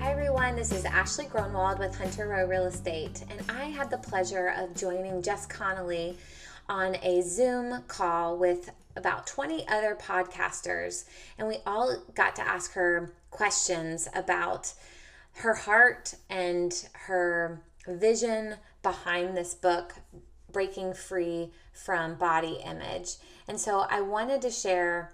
Hi everyone, this is Ashley Gronwald with Hunter Row Real Estate, and I had the pleasure of joining Jess Connolly on a Zoom call with about 20 other podcasters, and we all got to ask her questions about her heart and her vision behind this book, Breaking Free from Body Image. And so I wanted to share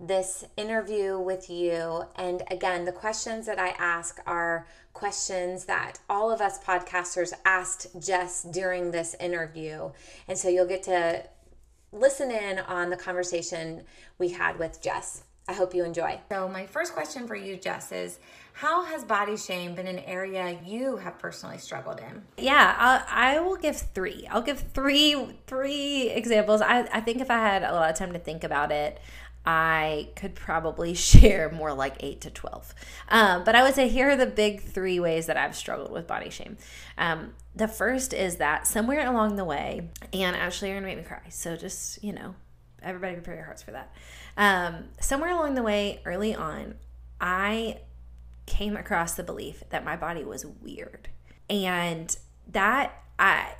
this interview with you. And again, the questions that I ask are questions that all of us podcasters asked Jess during this interview. And so you'll get to listen in on the conversation we had with Jess. I hope you enjoy. So, my first question for you, Jess, is how has body shame been an area you have personally struggled in? Yeah, I'll, I will give three. I'll give three three examples. I, I think if I had a lot of time to think about it, I could probably share more like 8 to 12. Um, but I would say here are the big three ways that I've struggled with body shame. Um, the first is that somewhere along the way, and actually, you're to make me cry. So just, you know, everybody prepare your hearts for that. Um, somewhere along the way, early on, I came across the belief that my body was weird. And that I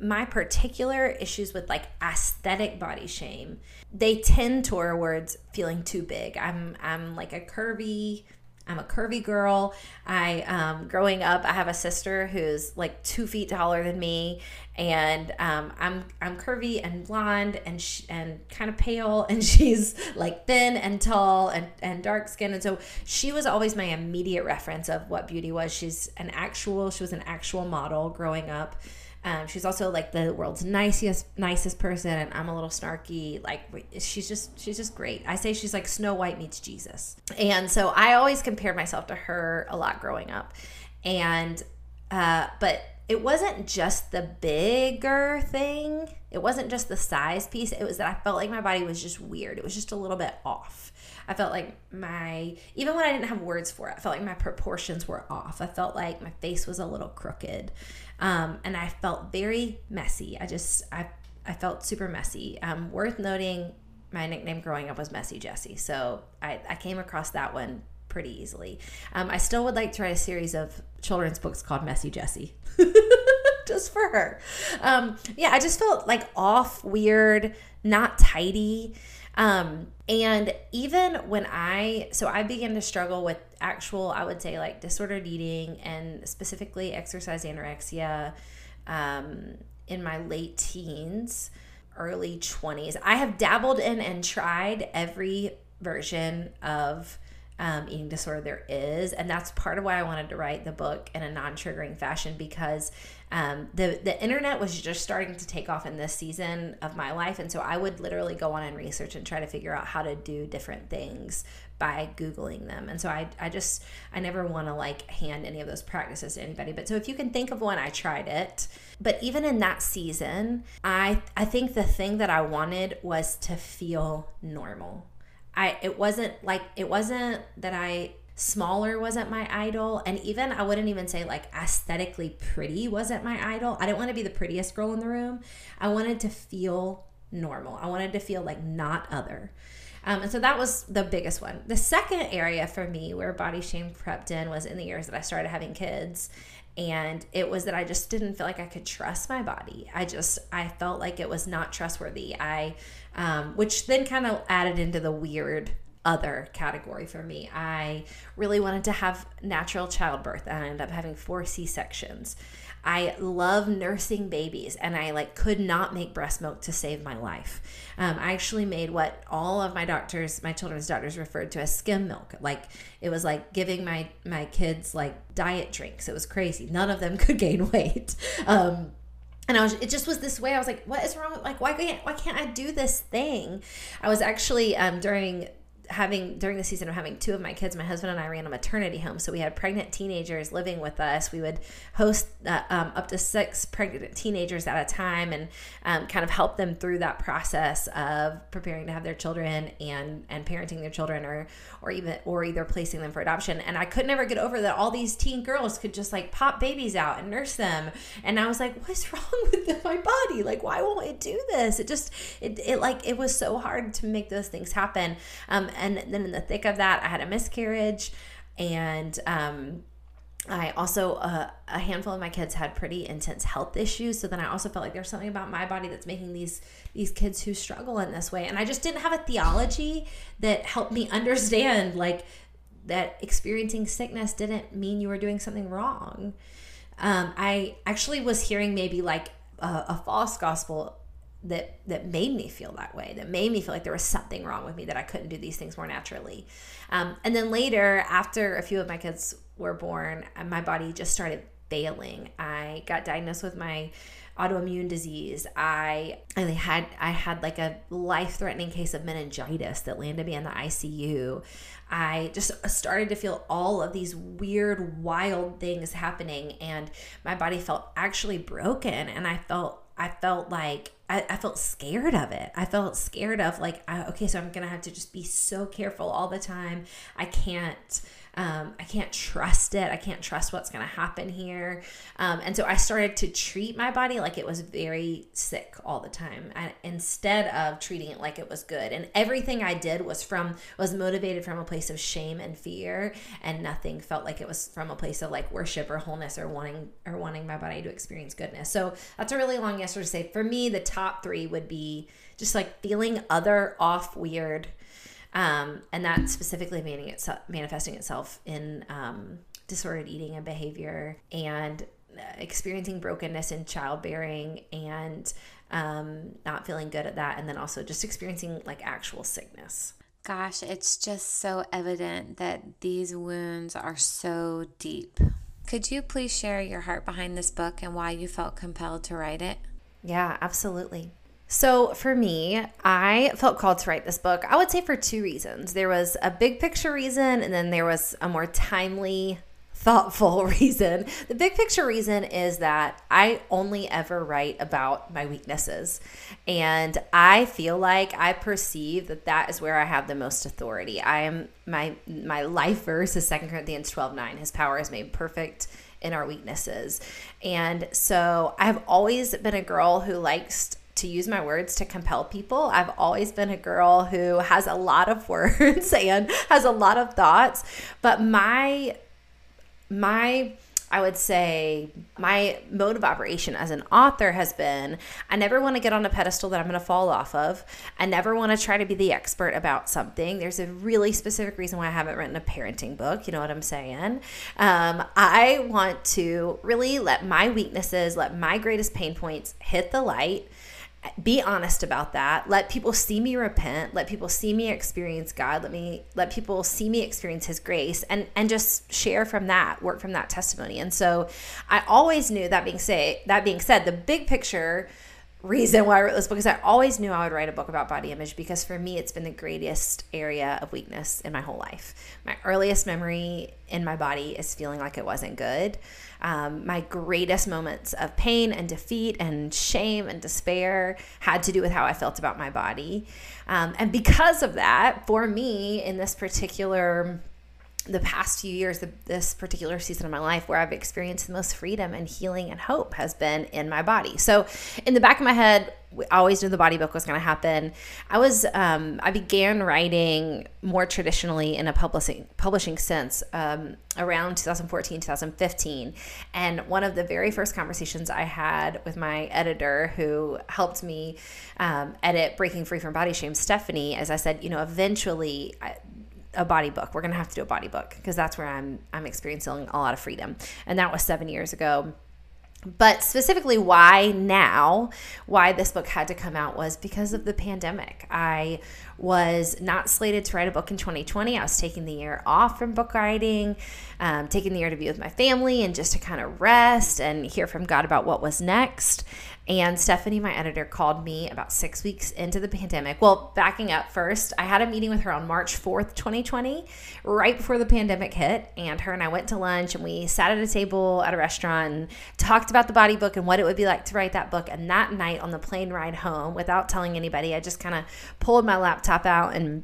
my particular issues with like aesthetic body shame they tend towards feeling too big. I'm i'm like a curvy i'm a curvy girl. I um growing up i have a sister who's like two feet taller than me and um, I'm I'm curvy and blonde and sh- and kind of pale, and she's like thin and tall and and dark skin, and so she was always my immediate reference of what beauty was. She's an actual she was an actual model growing up, um, she's also like the world's nicest nicest person, and I'm a little snarky. Like she's just she's just great. I say she's like Snow White meets Jesus, and so I always compared myself to her a lot growing up, and uh, but it wasn't just the bigger thing. It wasn't just the size piece. It was that I felt like my body was just weird. It was just a little bit off. I felt like my, even when I didn't have words for it, I felt like my proportions were off. I felt like my face was a little crooked. Um, and I felt very messy. I just, I, I felt super messy. Um, worth noting, my nickname growing up was Messy Jessie. So I, I came across that one pretty easily. Um, I still would like to write a series of children's books called Messy Jessie. just for her. Um, yeah, I just felt like off, weird, not tidy. Um, and even when I, so I began to struggle with actual, I would say like disordered eating and specifically exercise anorexia um, in my late teens, early 20s. I have dabbled in and tried every version of um, eating disorder there is. And that's part of why I wanted to write the book in a non triggering fashion because um, the, the internet was just starting to take off in this season of my life. And so I would literally go on and research and try to figure out how to do different things by Googling them. And so I, I just, I never want to like hand any of those practices to anybody. But so if you can think of one, I tried it. But even in that season, I, I think the thing that I wanted was to feel normal I it wasn't like it wasn't that I smaller wasn't my idol and even I wouldn't even say like aesthetically pretty wasn't my idol. I didn't want to be the prettiest girl in the room. I wanted to feel normal. I wanted to feel like not other. Um, and so that was the biggest one. The second area for me where body shame crept in was in the years that I started having kids and it was that I just didn't feel like I could trust my body. I just I felt like it was not trustworthy. I um, which then kind of added into the weird other category for me. I really wanted to have natural childbirth and I ended up having four C-sections. I love nursing babies and I like could not make breast milk to save my life. Um, I actually made what all of my doctors, my children's doctors referred to as skim milk. Like it was like giving my my kids like diet drinks. It was crazy. None of them could gain weight. Um, and I was it just was this way. I was like, what is wrong? Like why can't why can't I do this thing? I was actually um, during having during the season of having two of my kids, my husband and I ran a maternity home. So we had pregnant teenagers living with us. We would host uh, um, up to six pregnant teenagers at a time and um, kind of help them through that process of preparing to have their children and and parenting their children or or even or either placing them for adoption. And I could never get over that all these teen girls could just like pop babies out and nurse them. And I was like, what's wrong with my body? Like, why won't it do this? It just it, it like it was so hard to make those things happen. Um, and then in the thick of that, I had a miscarriage, and um, I also uh, a handful of my kids had pretty intense health issues. So then I also felt like there's something about my body that's making these these kids who struggle in this way, and I just didn't have a theology that helped me understand like that experiencing sickness didn't mean you were doing something wrong. Um, I actually was hearing maybe like a, a false gospel that that made me feel that way that made me feel like there was something wrong with me that i couldn't do these things more naturally. Um, and then later after a few of my kids were born uh, my body just started failing. I got diagnosed with my autoimmune disease. I i had i had like a life-threatening case of meningitis that landed me in the icu I just started to feel all of these weird, wild things happening, and my body felt actually broken. And I felt I felt like I, I, felt scared of it. I felt scared of like, I, okay, so I'm gonna have to just be so careful all the time. I can't um, I can't trust it. I can't trust what's going to happen here. Um, and so I started to treat my body like it was very sick all the time and instead of treating it like it was good. And everything I did was from, was motivated from a place of shame and fear. And nothing felt like it was from a place of like worship or wholeness or wanting, or wanting my body to experience goodness. So that's a really long answer to say. For me, the top three would be just like feeling other, off, weird um, and that specifically manifesting itself in um, disordered eating and behavior and uh, experiencing brokenness in childbearing and um, not feeling good at that and then also just experiencing like actual sickness. Gosh it's just so evident that these wounds are so deep. Could you please share your heart behind this book and why you felt compelled to write it? Yeah absolutely so, for me, I felt called to write this book. I would say for two reasons. There was a big picture reason, and then there was a more timely, thoughtful reason. The big picture reason is that I only ever write about my weaknesses. And I feel like I perceive that that is where I have the most authority. I am my my life verse is 2 Corinthians 12 9. His power is made perfect in our weaknesses. And so I've always been a girl who likes to use my words to compel people. I've always been a girl who has a lot of words and has a lot of thoughts, but my my I would say my mode of operation as an author has been I never want to get on a pedestal that I'm going to fall off of. I never want to try to be the expert about something. There's a really specific reason why I haven't written a parenting book. You know what I'm saying? Um, I want to really let my weaknesses, let my greatest pain points hit the light be honest about that let people see me repent let people see me experience god let me let people see me experience his grace and and just share from that work from that testimony and so i always knew that being say that being said the big picture reason why I wrote this book is I always knew I would write a book about body image because for me it's been the greatest area of weakness in my whole life. My earliest memory in my body is feeling like it wasn't good. Um, my greatest moments of pain and defeat and shame and despair had to do with how I felt about my body. Um, and because of that, for me in this particular the past few years, the, this particular season of my life, where I've experienced the most freedom and healing and hope has been in my body. So, in the back of my head, I always knew the body book was going to happen. I was, um, I began writing more traditionally in a publishing publishing sense um, around 2014, 2015, and one of the very first conversations I had with my editor, who helped me um, edit "Breaking Free from Body Shame," Stephanie, as I said, you know, eventually. I, a body book. We're gonna have to do a body book because that's where I'm I'm experiencing a lot of freedom, and that was seven years ago. But specifically, why now, why this book had to come out was because of the pandemic. I was not slated to write a book in 2020. I was taking the year off from book writing, um, taking the year to be with my family and just to kind of rest and hear from God about what was next. And Stephanie, my editor, called me about six weeks into the pandemic. Well, backing up first, I had a meeting with her on March 4th, 2020, right before the pandemic hit. And her and I went to lunch and we sat at a table at a restaurant and talked about the body book and what it would be like to write that book. And that night on the plane ride home, without telling anybody, I just kind of pulled my laptop out and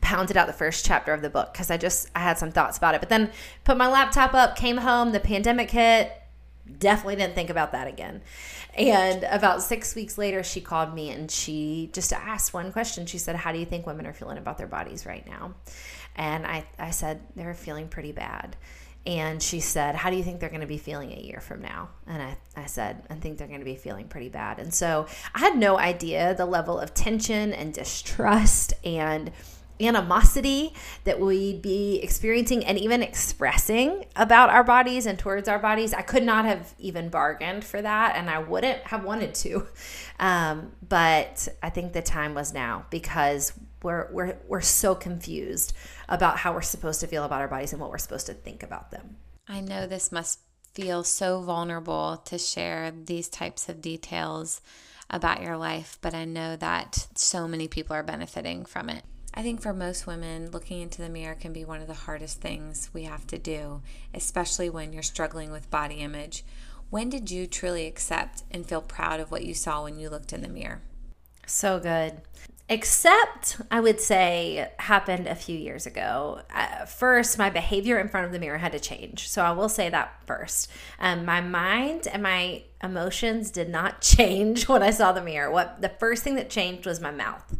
pounded out the first chapter of the book because I just I had some thoughts about it. But then put my laptop up, came home, the pandemic hit, definitely didn't think about that again. And about six weeks later, she called me and she just asked one question. She said, How do you think women are feeling about their bodies right now? And I, I said, They're feeling pretty bad. And she said, How do you think they're going to be feeling a year from now? And I, I said, I think they're going to be feeling pretty bad. And so I had no idea the level of tension and distrust and animosity that we'd be experiencing and even expressing about our bodies and towards our bodies. I could not have even bargained for that, and I wouldn't have wanted to. Um, but I think the time was now because we're, we're, we're so confused about how we're supposed to feel about our bodies and what we're supposed to think about them. I know this must feel so vulnerable to share these types of details about your life, but I know that so many people are benefiting from it. I think for most women, looking into the mirror can be one of the hardest things we have to do, especially when you're struggling with body image. When did you truly accept and feel proud of what you saw when you looked in the mirror? So good. Except, I would say, happened a few years ago. Uh, first, my behavior in front of the mirror had to change. So I will say that first. Um, my mind and my emotions did not change when I saw the mirror. What the first thing that changed was my mouth.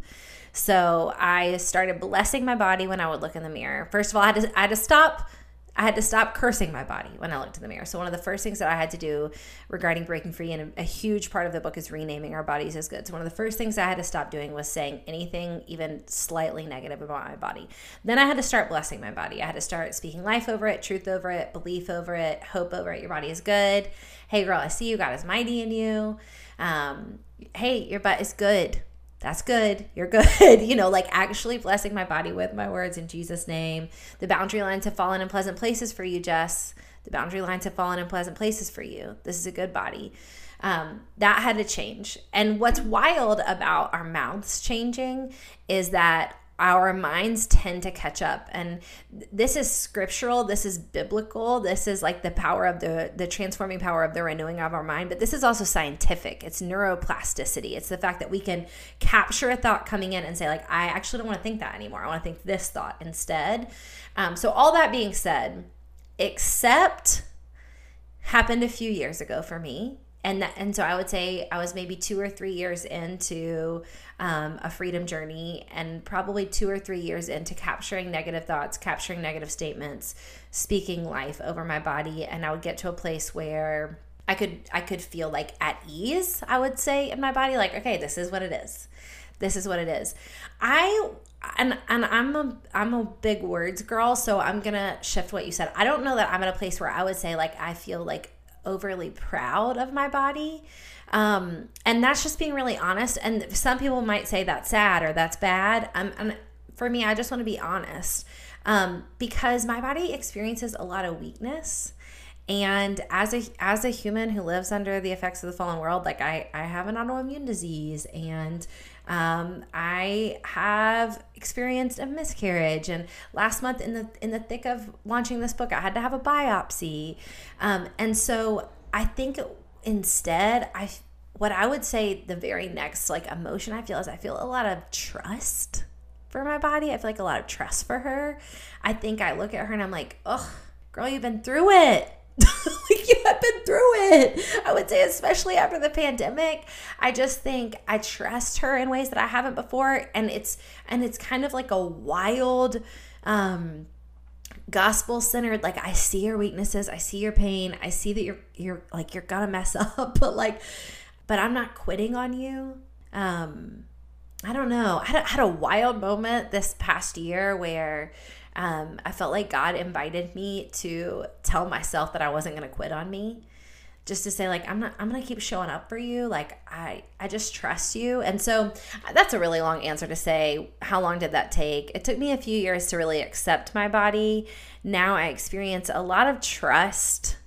So I started blessing my body when I would look in the mirror. First of all, I had to, I had to stop. I had to stop cursing my body when I looked in the mirror. So one of the first things that I had to do regarding breaking free, and a, huge part of the book is renaming our bodies as good. So one of the first things I had to stop doing was saying anything even slightly negative about my body. Then I had to start blessing my body. I had to start speaking life over it, truth over it, belief over it, hope over it. Your body is good. Hey girl, I see you. God is mighty in you. Um, hey, your butt is good that's good. You're good. you know, like actually blessing my body with my words in Jesus' name. The boundary lines have fallen in pleasant places for you, Jess. The boundary lines have fallen in pleasant places for you. This is a good body. Um, that had to change. And what's wild about our mouths changing is that our minds tend to catch up. And this is scriptural this is biblical this is like the power of the the transforming power of the renewing of our mind but this is also scientific. It's neuroplasticity. It's the fact that we can capture a thought coming in and say like i actually don't want to think that anymore. I want to think this thought instead. Um, so all that being said except happened a few years ago for me and that, and so I would say I was maybe two or three years into um, a freedom journey, and probably two or three years into capturing negative thoughts, capturing negative statements, speaking life over my body, and I would get to a place where I could I could feel like at ease. I would say in my body, like okay, this is what it is. This is what it is. I and and I'm a I'm a big words girl, so I'm gonna shift what you said. I don't know that I'm at a place where I would say like I feel like overly proud of my body. Um, and that's just being really honest. And some people might say that's sad or that's bad. Um, and for me, I just want to be honest um, because my body experiences a lot of weakness. And as a as a human who lives under the effects of the fallen world, like I I have an autoimmune disease and um, I have experienced a miscarriage, and last month in the in the thick of launching this book, I had to have a biopsy, um, and so I think instead I what I would say the very next like emotion I feel is I feel a lot of trust for my body. I feel like a lot of trust for her. I think I look at her and I'm like, oh, girl, you've been through it like I would say, especially after the pandemic, I just think I trust her in ways that I haven't before, and it's and it's kind of like a wild, um, gospel centered. Like I see your weaknesses, I see your pain, I see that you're you're like you're gonna mess up, but like, but I'm not quitting on you. Um, I don't know. I had a, had a wild moment this past year where um, I felt like God invited me to tell myself that I wasn't to quit on me. Just to say like i'm not i'm gonna keep showing up for you. Like i i just trust you. And so that's a really long answer to say how long did that take? It took me a few years to really accept my body. Now i experience a lot of trust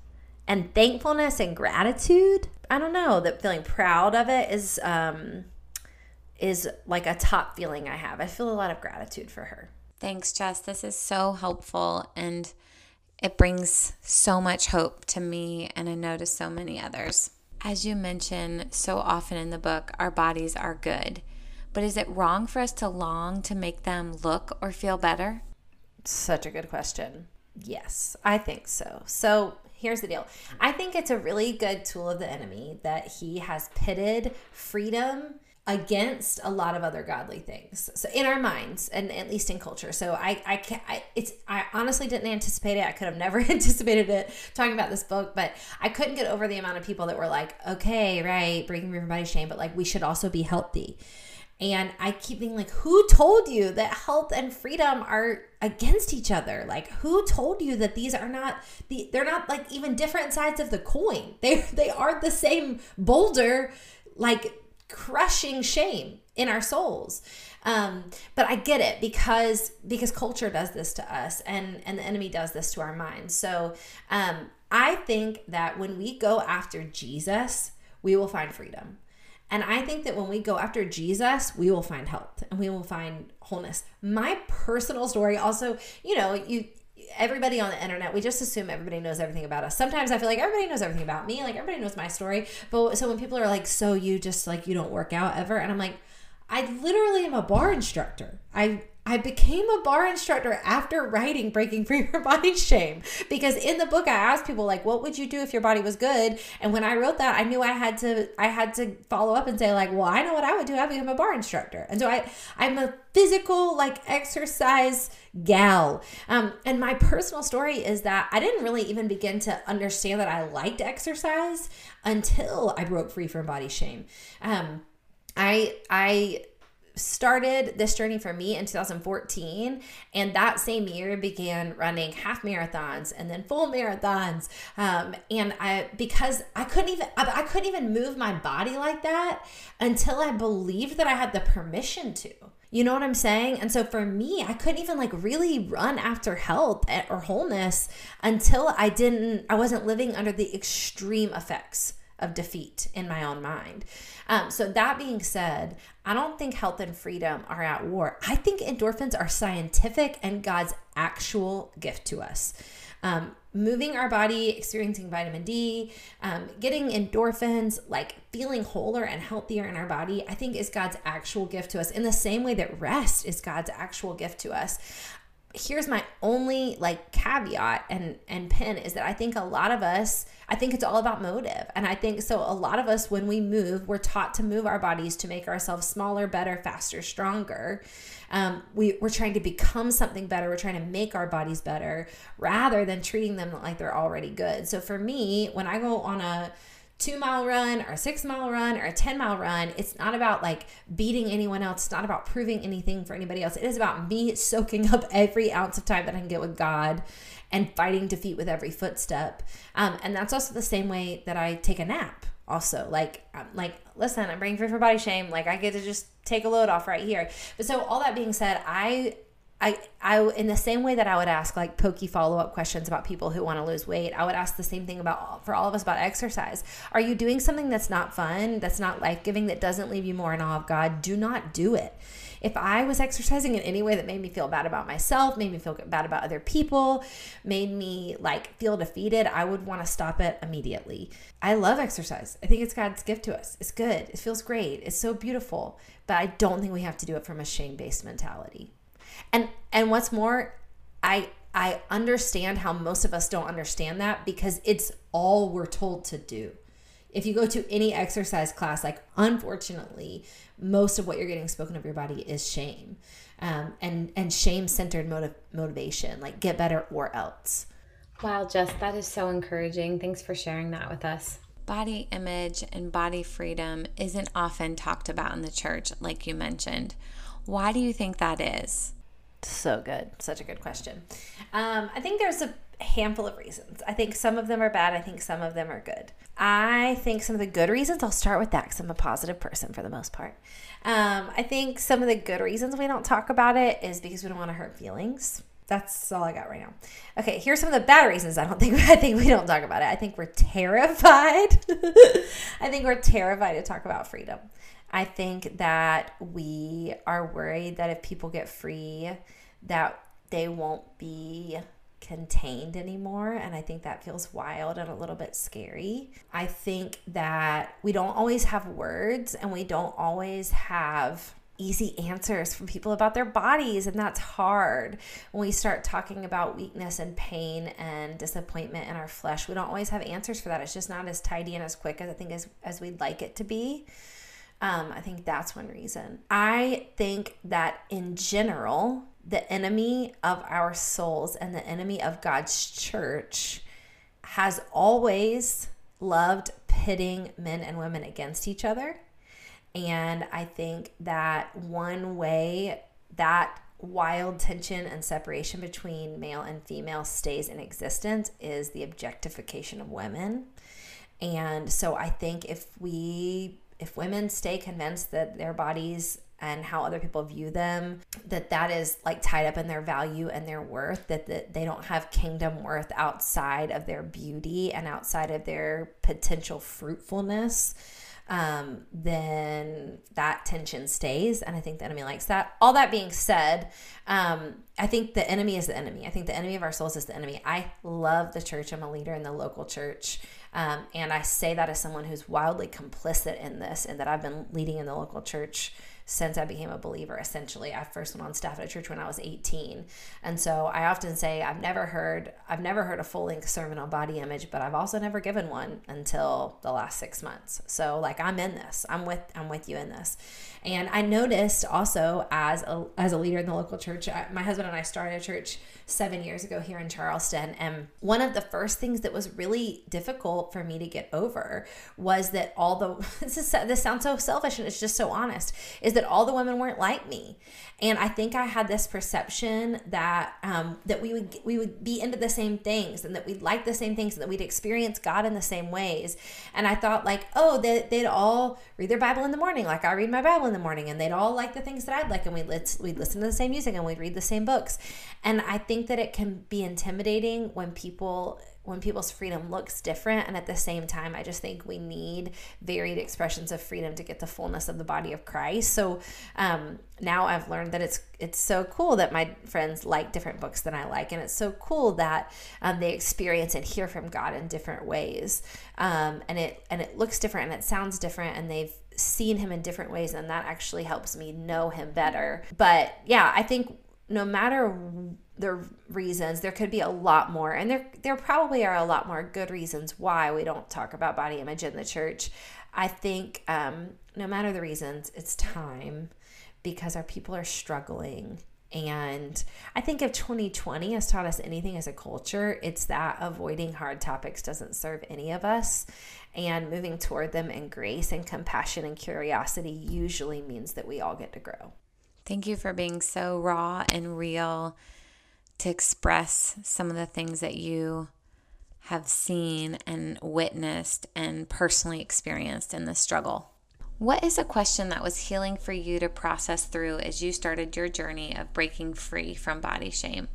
and thankfulness and gratitude. I don't know that feeling proud of it is um is like a top feeling i have. I feel a lot of gratitude for her. Thanks jess. This is so helpful and it brings so much hope to me and I know to so many others. As you mention so often in the book, our bodies are good. But is it wrong for us to long to make them look or feel better? Such a good question. Yes, I think so. So here's the deal I think it's a really good tool of the enemy that he has pitted freedom against a lot of other godly things so in our minds and at least in culture so i i can't I, it's i honestly didn't anticipate it i could have never anticipated it talking about this book but i couldn't get over the amount of people that were like okay right breaking free from body shame but like we should also be healthy and I keep thinking, like, who told you that health and freedom are against each other? Like, who told you that these are not the? They're not like even different sides of the coin. They they are the same boulder. Like crushing shame in our souls. Um, but i get it because because culture does this to us and and the enemy does this to our minds. So um, i think that when we go after jesus we will find freedom. And I think that when we go after Jesus, we will find health and we will find wholeness. My personal story also, you know, you everybody on the internet, we just assume everybody knows everything about us. Sometimes I feel like everybody knows everything about me. Like everybody knows my story. But so when people are like, so you just like, you don't work out ever. And I'm like, I literally am a barre instructor. I I became a barre instructor after writing Breaking Free from Body Shame because in the book I asked people like what would you do if your body was good? And when I wrote that I knew I had to I had to follow up and say like well I know what I would do. I become a barre instructor. And so I I'm a physical like exercise gal. Um, and my personal story is that I didn't really even begin to understand that I liked exercise until I broke free from body shame. Um, I I started this journey for me in 2014 and that same year began running half marathons and then full marathons um, and i because i couldn't even I, I couldn't even move my body like that until i believed that i had the permission to you know what I'm saying? And so for me, I couldn't even like really run after health or wholeness until I didn't, I wasn't living under the extreme effects of defeat in my own mind. Um, so, that being said, I don't think health and freedom are at war. I think endorphins are scientific and God's actual gift to us. Um, moving our body, experiencing vitamin D, um, getting endorphins, like feeling wholer and healthier in our body, I think is God's actual gift to us in the same way that rest is God's actual gift to us here's my only like caveat and and pin is that I think a lot of us I think it's all about motive. And I think so a lot of us when we move we're taught to move our bodies to make ourselves smaller better faster stronger. Um, we, we're trying to become something better. We're trying to make our bodies better rather than treating them like they're already good. So for me when I go on a two mile run or a six mile run or a 10 mile run, it's not about like beating anyone else. It's not about proving anything for anybody else. It is about me soaking up every ounce of time that I can get with God and fighting defeat with every footstep. Um, and that's also the same way that I take a nap. Also, like, I'm like, listen, I'm bringing free for body shame. Like, I get to just take a load off right here. But so, all that being said, I I, I in the same way that I would ask like pokey follow up questions about people who want to lose weight, I would ask the same thing about for all of us about exercise. Are you doing something that's not fun, that's not life giving, that doesn't leave you more in awe of God? Do not do it. If I was exercising in any way that made me feel bad about myself, made me feel bad about other people, made me like feel defeated, I would want to stop it immediately. I love exercise. I think it's God's gift to us. It's good. It feels great. It's so beautiful. But I don't think we have to do it from a shame based mentality. And and what's more, I I understand how most of us don't understand that because it's all we're told to do. If you go to any exercise class, like unfortunately, most of what you're getting spoken of your body is shame, um, and and shame centered motiv- motivation, like get better or else. Wow, Jess, that is so encouraging. Thanks for sharing that with us. Body image and body freedom isn't often talked about in the church, like you mentioned. Why do you think that is? So good. Such a good question. Um, I think there's a handful of reasons. I think some of them are bad. I think some of them are good. I think some of the good reasons, I'll start with that because I'm a positive person for the most part. Um, I think some of the good reasons we don't talk about it is because we don't want to hurt feelings. That's all I got right now. Okay, here's some of the bad reasons I don't think I think we don't talk about it. I think we're terrified. I think we're terrified to talk about freedom. I think that we are worried that if people get free, that they won't be contained anymore. And I think that feels wild and a little bit scary. I think that we don't always have words and we don't always have easy answers from people about their bodies and that's hard when we start talking about weakness and pain and disappointment in our flesh we don't always have answers for that it's just not as tidy and as quick as i think as, as we'd like it to be um, i think that's one reason i think that in general the enemy of our souls and the enemy of God's church has always loved pitting men and women against each other. And I think that one way that wild tension and separation between male and female stays in existence is the objectification of women. And so I think if we if women stay convinced that their bodies and how other people view them that that is like tied up in their value and their worth that, that they don't have kingdom worth outside of their beauty and outside of their potential fruitfulness um, then that tension stays. And I think the enemy likes that. All that being said, um, I think the enemy is the enemy. I think the enemy of our souls is the enemy. I love the church. I'm a leader in the local church. Um, and I say that as someone who's wildly complicit in this and that I've been leading in the local church since I became a believer, essentially. I first went on staff at a church when I was 18. And so I often say I've never heard I've never heard a full-length sermon on body image, but I've also never given one until the last six months. So like I'm in this. I'm with I'm with you in this. And I noticed also as a as a leader in the local church, I, my husband and I started a church seven years ago here in Charleston. And one of the first things that was really difficult for me to get over was that all the this is this sounds so selfish and it's just so honest is that all the women weren't like me. And I think I had this perception that um, that we would we would be into the same things and that we'd like the same things and that we'd experience God in the same ways. And I thought like, oh, they, they'd all read their Bible in the morning, like I read my Bible in the morning, and they'd all like the things that I'd like, and we'd we'd listen to the same music and we'd read the same books. And I think that it can be intimidating when people when people's freedom looks different and at the same time i just think we need varied expressions of freedom to get the fullness of the body of christ so um, now i've learned that it's it's so cool that my friends like different books than i like and it's so cool that um, they experience and hear from god in different ways um, and it and it looks different and it sounds different and they've seen him in different ways and that actually helps me know him better. But yeah i think no matter the reasons there could be a lot more and there there probably are a lot more good reasons why we don't talk about body image in the church. I think um, no matter the reasons it's time because our people are struggling. And i think if 2020 has taught us anything as a culture it's that avoiding hard topics doesn't serve any of us and moving toward them in grace and compassion and curiosity usually means that we all get to grow thank you for being so raw and real to express some of the things that you have seen and witnessed and personally experienced in this struggle. What is a question that was healing for you to process through as you started your journey of breaking free from body shame?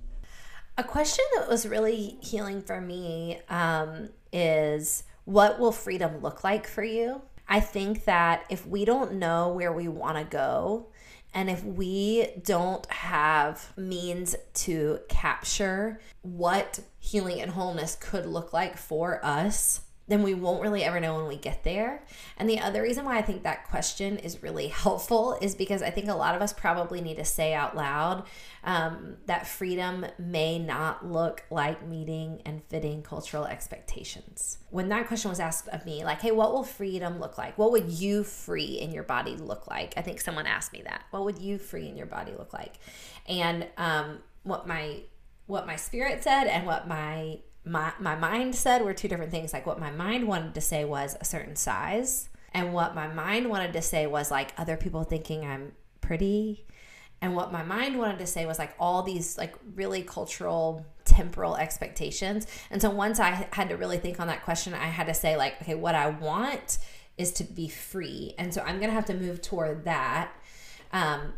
A question that was really healing for me um, is what will freedom look like for you? I think that if we don't know where we want to go, and if we don't have means to capture what healing and wholeness could look like for us, then we won't really ever know when we get there. And the other reason why I think that question is really helpful is because I think a lot of us probably need to say out loud um, that freedom may not look like meeting and fitting cultural expectations. When that question was asked of me, like, hey, what will freedom look like? What would you free in your body look like? I think someone asked me that. What would you free in your body look like? And um, what my what my spirit said and what my my my mind said were two different things. Like what my mind wanted to say was a certain size, and what my mind wanted to say was like other people thinking I'm pretty. And what my mind wanted to say was like all these like really cultural temporal expectations. And so once I had to really think on that question, I had to say, like, okay, what I want is to be free. And so I'm going to have to move toward that. Um,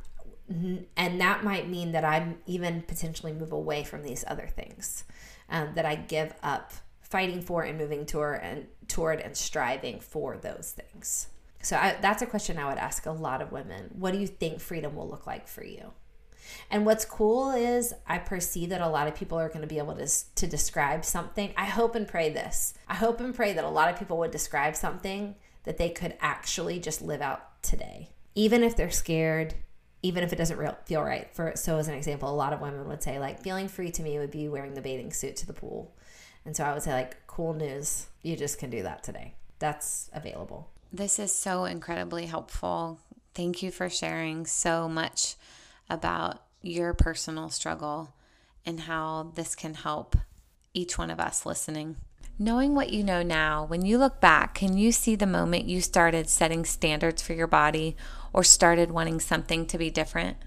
and that might mean that I even potentially move away from these other things um, that I give up fighting for and moving toward and toward and striving for those things. So I, that's a question I would ask a lot of women. What do you think freedom will look like for you? And what's cool is I perceive that a lot of people are going to be able to, to describe something. I hope and pray this. I hope and pray that a lot of people would describe something that they could actually just live out today. Even if they're scared, even if it doesn't real, feel right. For so as an example, a lot of women would say like feeling free to me would be wearing the bathing suit to the pool. And so I would say like cool news, you just can do that today. That's available. This is so incredibly helpful. Thank you for sharing so much about your personal struggle and how this can help each one of us listening. Knowing what you know now, when you look back, can you see the moment you started setting standards for your body or started wanting something to be different?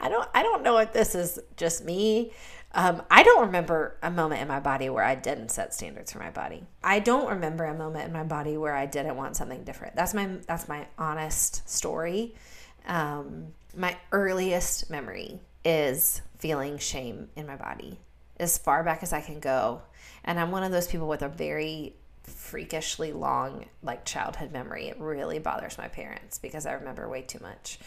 I don't I don't know if this is just me um, I don't remember a moment in my body where I didn't set standards for my body. I don't remember a moment in my body where I didn't want something different. That's my that's my honest story. Um, my earliest memory is feeling shame in my body as far back as I can go, and I'm one of those people with a very freakishly long like childhood memory. It really bothers my parents because I remember way too much.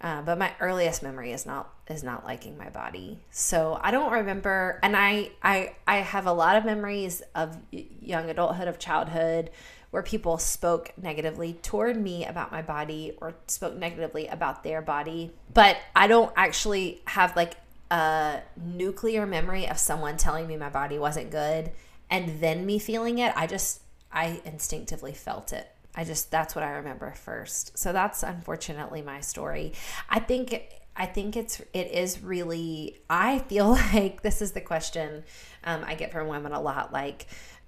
Uh, but my earliest memory is not is not liking my body. So I don't remember, and I I I have a lot of memories of young adulthood of childhood where people spoke negatively toward me about my body or spoke negatively about their body. But I don't actually have like a nuclear memory of someone telling me my body wasn't good and then me feeling it. I just I instinctively felt it. I just that's what I remember first. So that's unfortunately my story. I think I think it's it is really I feel like this is the question um, I get from women a lot like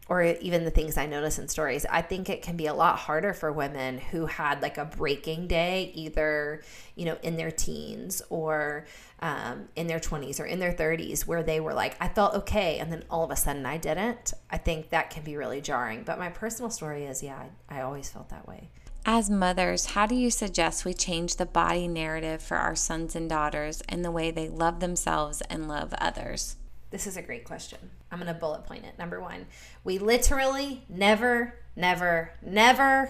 or even the things I notice in stories, I think it can be a lot harder for women who had like a breaking day, either, you know, in their teens or um, in their 20s or in their 30s, where they were like, I felt okay. And then all of a sudden I didn't. I think that can be really jarring. But my personal story is, yeah, I, I always felt that way. As mothers, how do you suggest we change the body narrative for our sons and daughters and the way they love themselves and love others? This is a great question. I'm going to bullet point it. Number one, we literally never, never, never,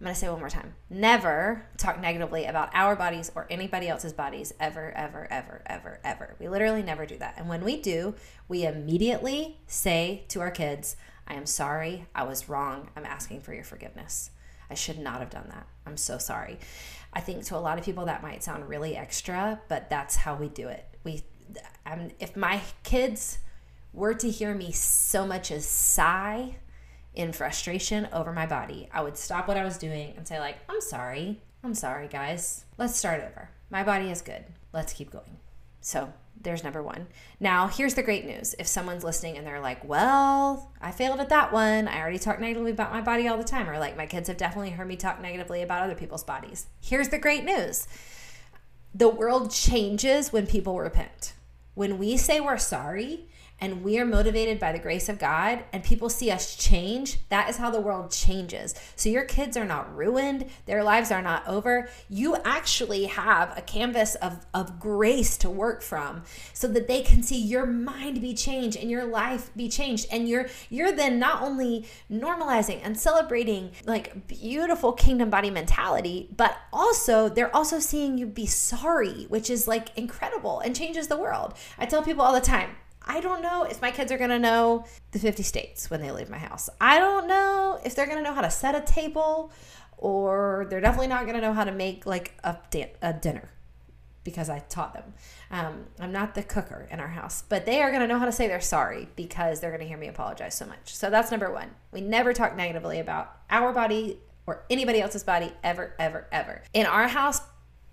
I'm going to say one more time, never talk negatively about our bodies or anybody else's bodies ever, ever, ever, ever, ever. We literally never do that. And when we do, we immediately say to our kids, I am sorry. I was wrong. I'm asking for your forgiveness. I should not have done that. I'm so sorry. I think to a lot of people that might sound really extra, but that's how we do it. We um, if my kids were to hear me so much as sigh in frustration over my body, I would stop what I was doing and say, like, I'm sorry. I'm sorry, guys. Let's start over. My body is good. Let's keep going. So there's number one. Now, here's the great news. If someone's listening and they're like, well, I failed at that one. I already talk negatively about my body all the time, or like my kids have definitely heard me talk negatively about other people's bodies. Here's the great news the world changes when people repent. When we say we're sorry, and we are motivated by the grace of God and people see us change, that is how the world changes. So your kids are not ruined, their lives are not over. You actually have a canvas of, of grace to work from so that they can see your mind be changed and your life be changed. And you're you're then not only normalizing and celebrating like beautiful kingdom body mentality, but also they're also seeing you be sorry, which is like incredible and changes the world. I tell people all the time, I don't know if my kids are going to know the 50 states when they leave my house. I don't know if they're going to know how to set a table or they're definitely not going to know how to make like a, a dinner because I taught them. Um, I'm not the cooker in our house, but they are going to know how to say they're sorry because they're going to hear me apologize so much. So that's number one. We never talk negatively about our body or anybody else's body ever, ever, ever. In our house,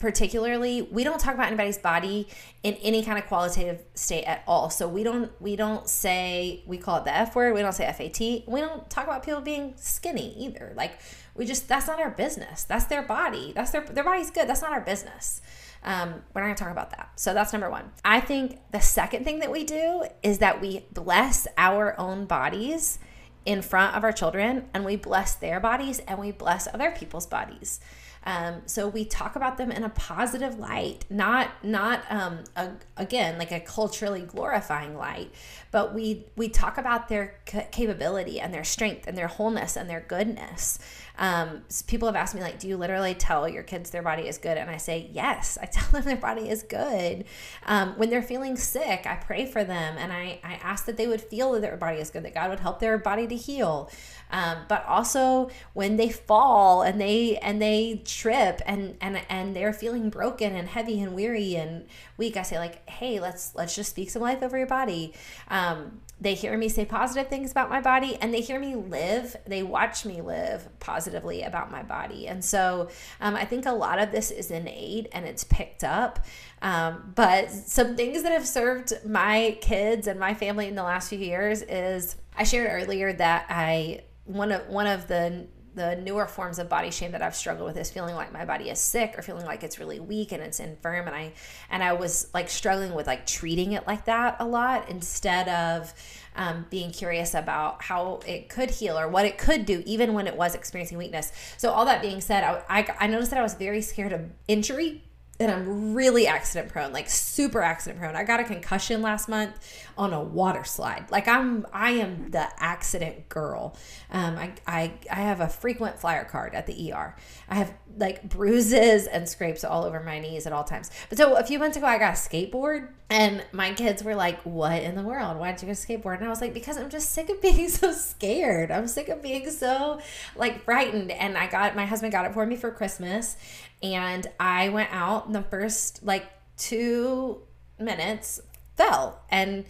particularly we don't talk about anybody's body in any kind of qualitative state at all. So we don't we don't say we call it the f word. We don't say fat we don't talk about people being skinny either. Like we just that's not our business. That's their body. That's their their body's good. That's not our business. Um, we're not to talk about that. So that's number one. I think the second thing that we do is that we bless our own bodies in front of our children and we bless their bodies and we bless other people's bodies. Um, so we talk about them in a positive light, not not um, a, again like a culturally glorifying light, but we we talk about their capability and their strength and their wholeness and their goodness. Um, people have asked me like, do you literally tell your kids their body is good? And I say yes. I tell them their body is good. Um, when they're feeling sick, I pray for them and I I ask that they would feel that their body is good, that God would help their body to heal. Um, but also when they fall and they and they trip and and and they're feeling broken and heavy and weary and week i say like hey let's let's just speak some life over your body. Um, they hear me say positive things about my body and they hear me live they watch me live positively about my body. And so um, i think a lot of this is innate and it's picked up. Um, but some things that have served my kids and my family in the last few years is i shared earlier that i one of one of the the newer forms of body shame that I've struggled with is feeling like my body is sick or feeling like it's really weak and it's infirm and I and I was like struggling with like treating it like that a lot instead of um, being curious about how it could heal or what it could do even when it was experiencing weakness. So all that being said, I, I, I noticed that I was very scared of injury and I'm really accident prone, like super accident prone. I got a concussion last month on a water slide. Like I'm, I am the accident girl. Um, I, I, I have a frequent flyer card at the ER. I have like bruises and scrapes all over my knees at all times. But so a few months ago, I got a skateboard, and my kids were like, "What in the world? Why did you get a skateboard?" And I was like, "Because I'm just sick of being so scared. I'm sick of being so like frightened." And I got my husband got it for me for Christmas, and I went out the first like two minutes fell and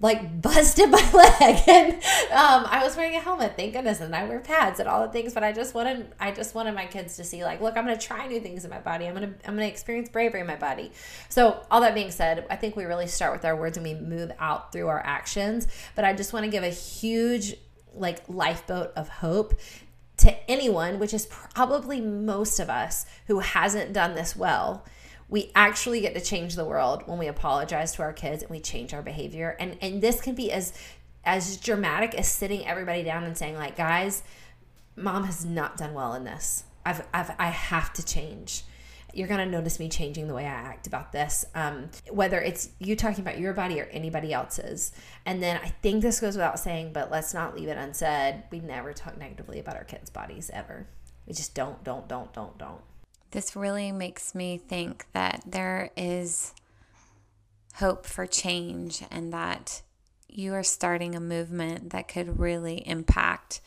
like busted my leg. And um, I was wearing a helmet thank goodness and I wear pads and all the things but I just wanted I just wanted my kids to see like look I'm gonna try new things in my body. I'm gonna I'm gonna experience bravery in my body. So all that being said I think we really start with our words and we move out through our actions but I just want to give a huge like lifeboat of hope to anyone, which is probably most of us who hasn't done this well, we actually get to change the world when we apologize to our kids and we change our behavior. And and this can be as as dramatic as sitting everybody down and saying like, guys, mom has not done well in this. I've, I've I have to change you're going to notice me changing the way I act about this, um, whether it's you talking about your body or anybody else's. And then I think this goes without saying, but let's not leave it unsaid. We never talk negatively about our kids' bodies ever. We just don't, don't, don't, don't, don't. This really makes me think that there is hope for change and that you are starting a movement that could really impact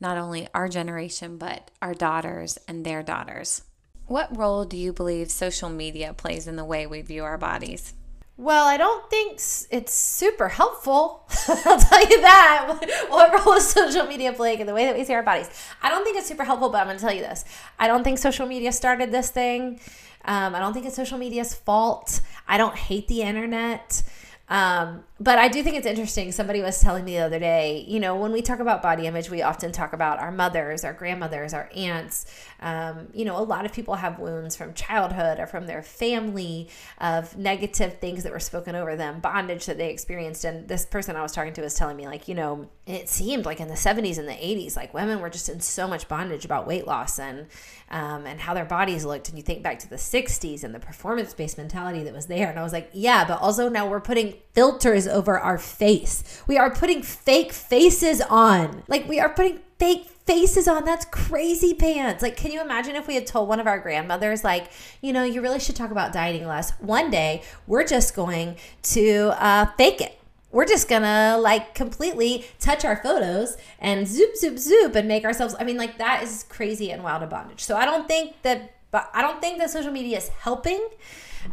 not only our generation, but our daughters and their daughters. What role do you believe social media plays in the way we view our bodies? Well, I don't think it's super helpful. I'll tell you that. What role is social media playing in the way that we see our bodies? I don't think it's super helpful, but I'm going to tell you this. I don't think social media started this thing. Um, I don't think it's social media's fault. I don't hate the internet. Um, but I do think it's interesting. Somebody was telling me the other day, you know, when we talk about body image, we often talk about our mothers, our grandmothers, our aunts. Um, you know, a lot of people have wounds from childhood or from their family of negative things that were spoken over them, bondage that they experienced. And this person I was talking to was telling me, like, you know, it seemed like in the 70s and the 80s, like women were just in so much bondage about weight loss and um, and how their bodies looked. And you think back to the 60s and the performance based mentality that was there. And I was like, yeah, but also now we're putting filters over our face. We are putting fake faces on. Like, we are putting fake faces on. That's crazy pants. Like, can you imagine if we had told one of our grandmothers, like, you know, you really should talk about dieting less? One day, we're just going to uh, fake it we're just gonna like completely touch our photos and zoop zoop zoop and make ourselves i mean like that is crazy and wild of bondage so i don't think that but i don't think that social media is helping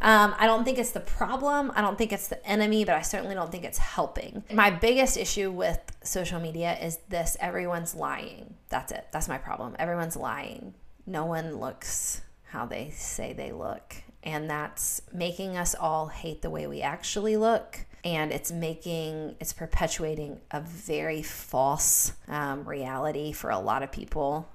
um, I don't think it's the problem. I don't think it's the enemy, but I certainly don't think it's helping. My biggest issue with social media is this everyone's lying. That's it. That's my problem. Everyone's lying. No one looks how they say they look. And that's making us all hate the way we actually look and it's making it's perpetuating a very false um, reality for a lot of people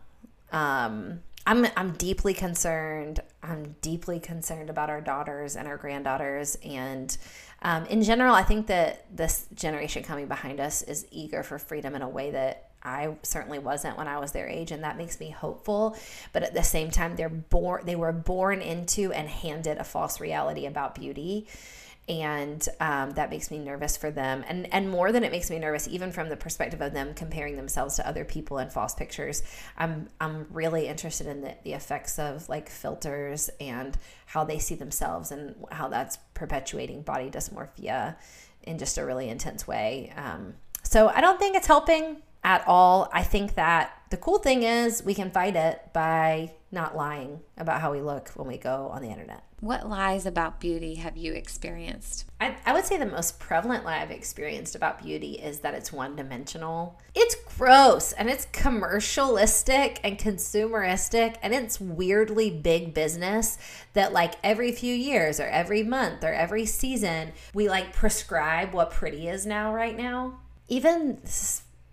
um, I'm I'm deeply concerned. I'm deeply concerned about our daughters and our granddaughters, and um, in general, I think that this generation coming behind us is eager for freedom in a way that I certainly wasn't when I was their age, and that makes me hopeful. But at the same time, they're born they were born into and handed a false reality about beauty and um, that makes me nervous for them. And and more than it makes me nervous even from the perspective of them comparing themselves to other people in false pictures i'm i'm really interested in the, the effects of like filters and how they see themselves and how that's perpetuating body dysmorphia in just a really intense way. Um, so i don't think it's helping at all. I think that the cool thing is we can fight it by not lying about how we look when we go on the internet what lies about beauty have you experienced? I, I would say the most prevalent lie I've experienced about beauty is that it's one dimensional. It's gross and it's commercialistic and consumeristic and it's weirdly big business that, like, every few years or every month or every season, we like prescribe what pretty is now, right now. Even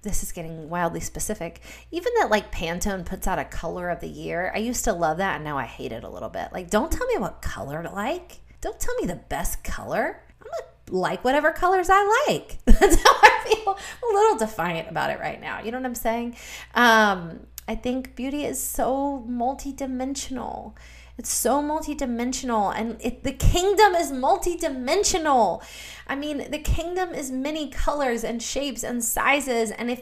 this is getting wildly specific. Even that like Pantone puts out a color of the year. I used to love that and now I hate it a little bit. Like don't tell me what color to like. Don't tell me the best color. I'm gonna like whatever colors I like. That's how I feel. I'm a little defiant about it right now. You know what I'm saying? Um, I think beauty is so multidimensional. It's so multidimensional, and it, the kingdom is multidimensional. I mean, the kingdom is many colors and shapes and sizes. And if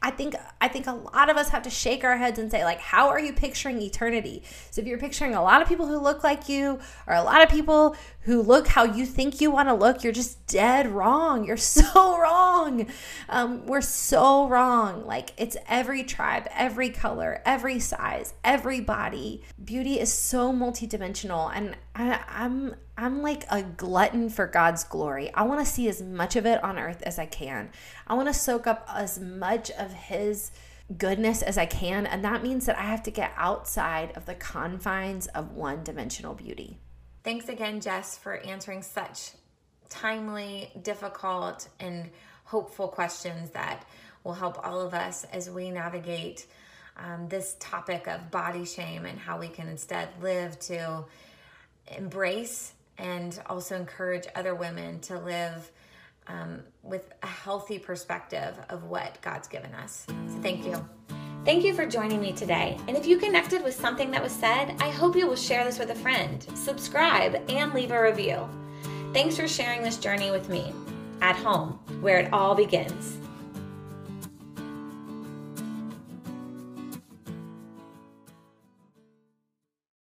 I think I think a lot of us have to shake our heads and say like how are you picturing eternity? So if you're picturing a lot of people who look like you or a lot of people who look how you think you want to look, you're just dead wrong. You're so wrong. Um, we're so wrong. Like it's every tribe, every color, every size, every body. Beauty is so multidimensional, and I, I'm I'm like a glutton for God's glory. I want to see as much of it on earth as I can. I want to soak up as much of His goodness as I can. And that means that I have to get outside of the confines of one dimensional beauty. Thanks again, Jess, for answering such timely, difficult, and hopeful questions that will help all of us as we navigate um, this topic of body shame and how we can instead live to embrace and also encourage other women to live um, with a healthy perspective of what God's given us. So, thank you. Thank you for joining me today. And if you connected with something that was said, I hope you will share this with a friend, subscribe, and leave a review. Thanks for sharing this journey with me at home, where it all begins.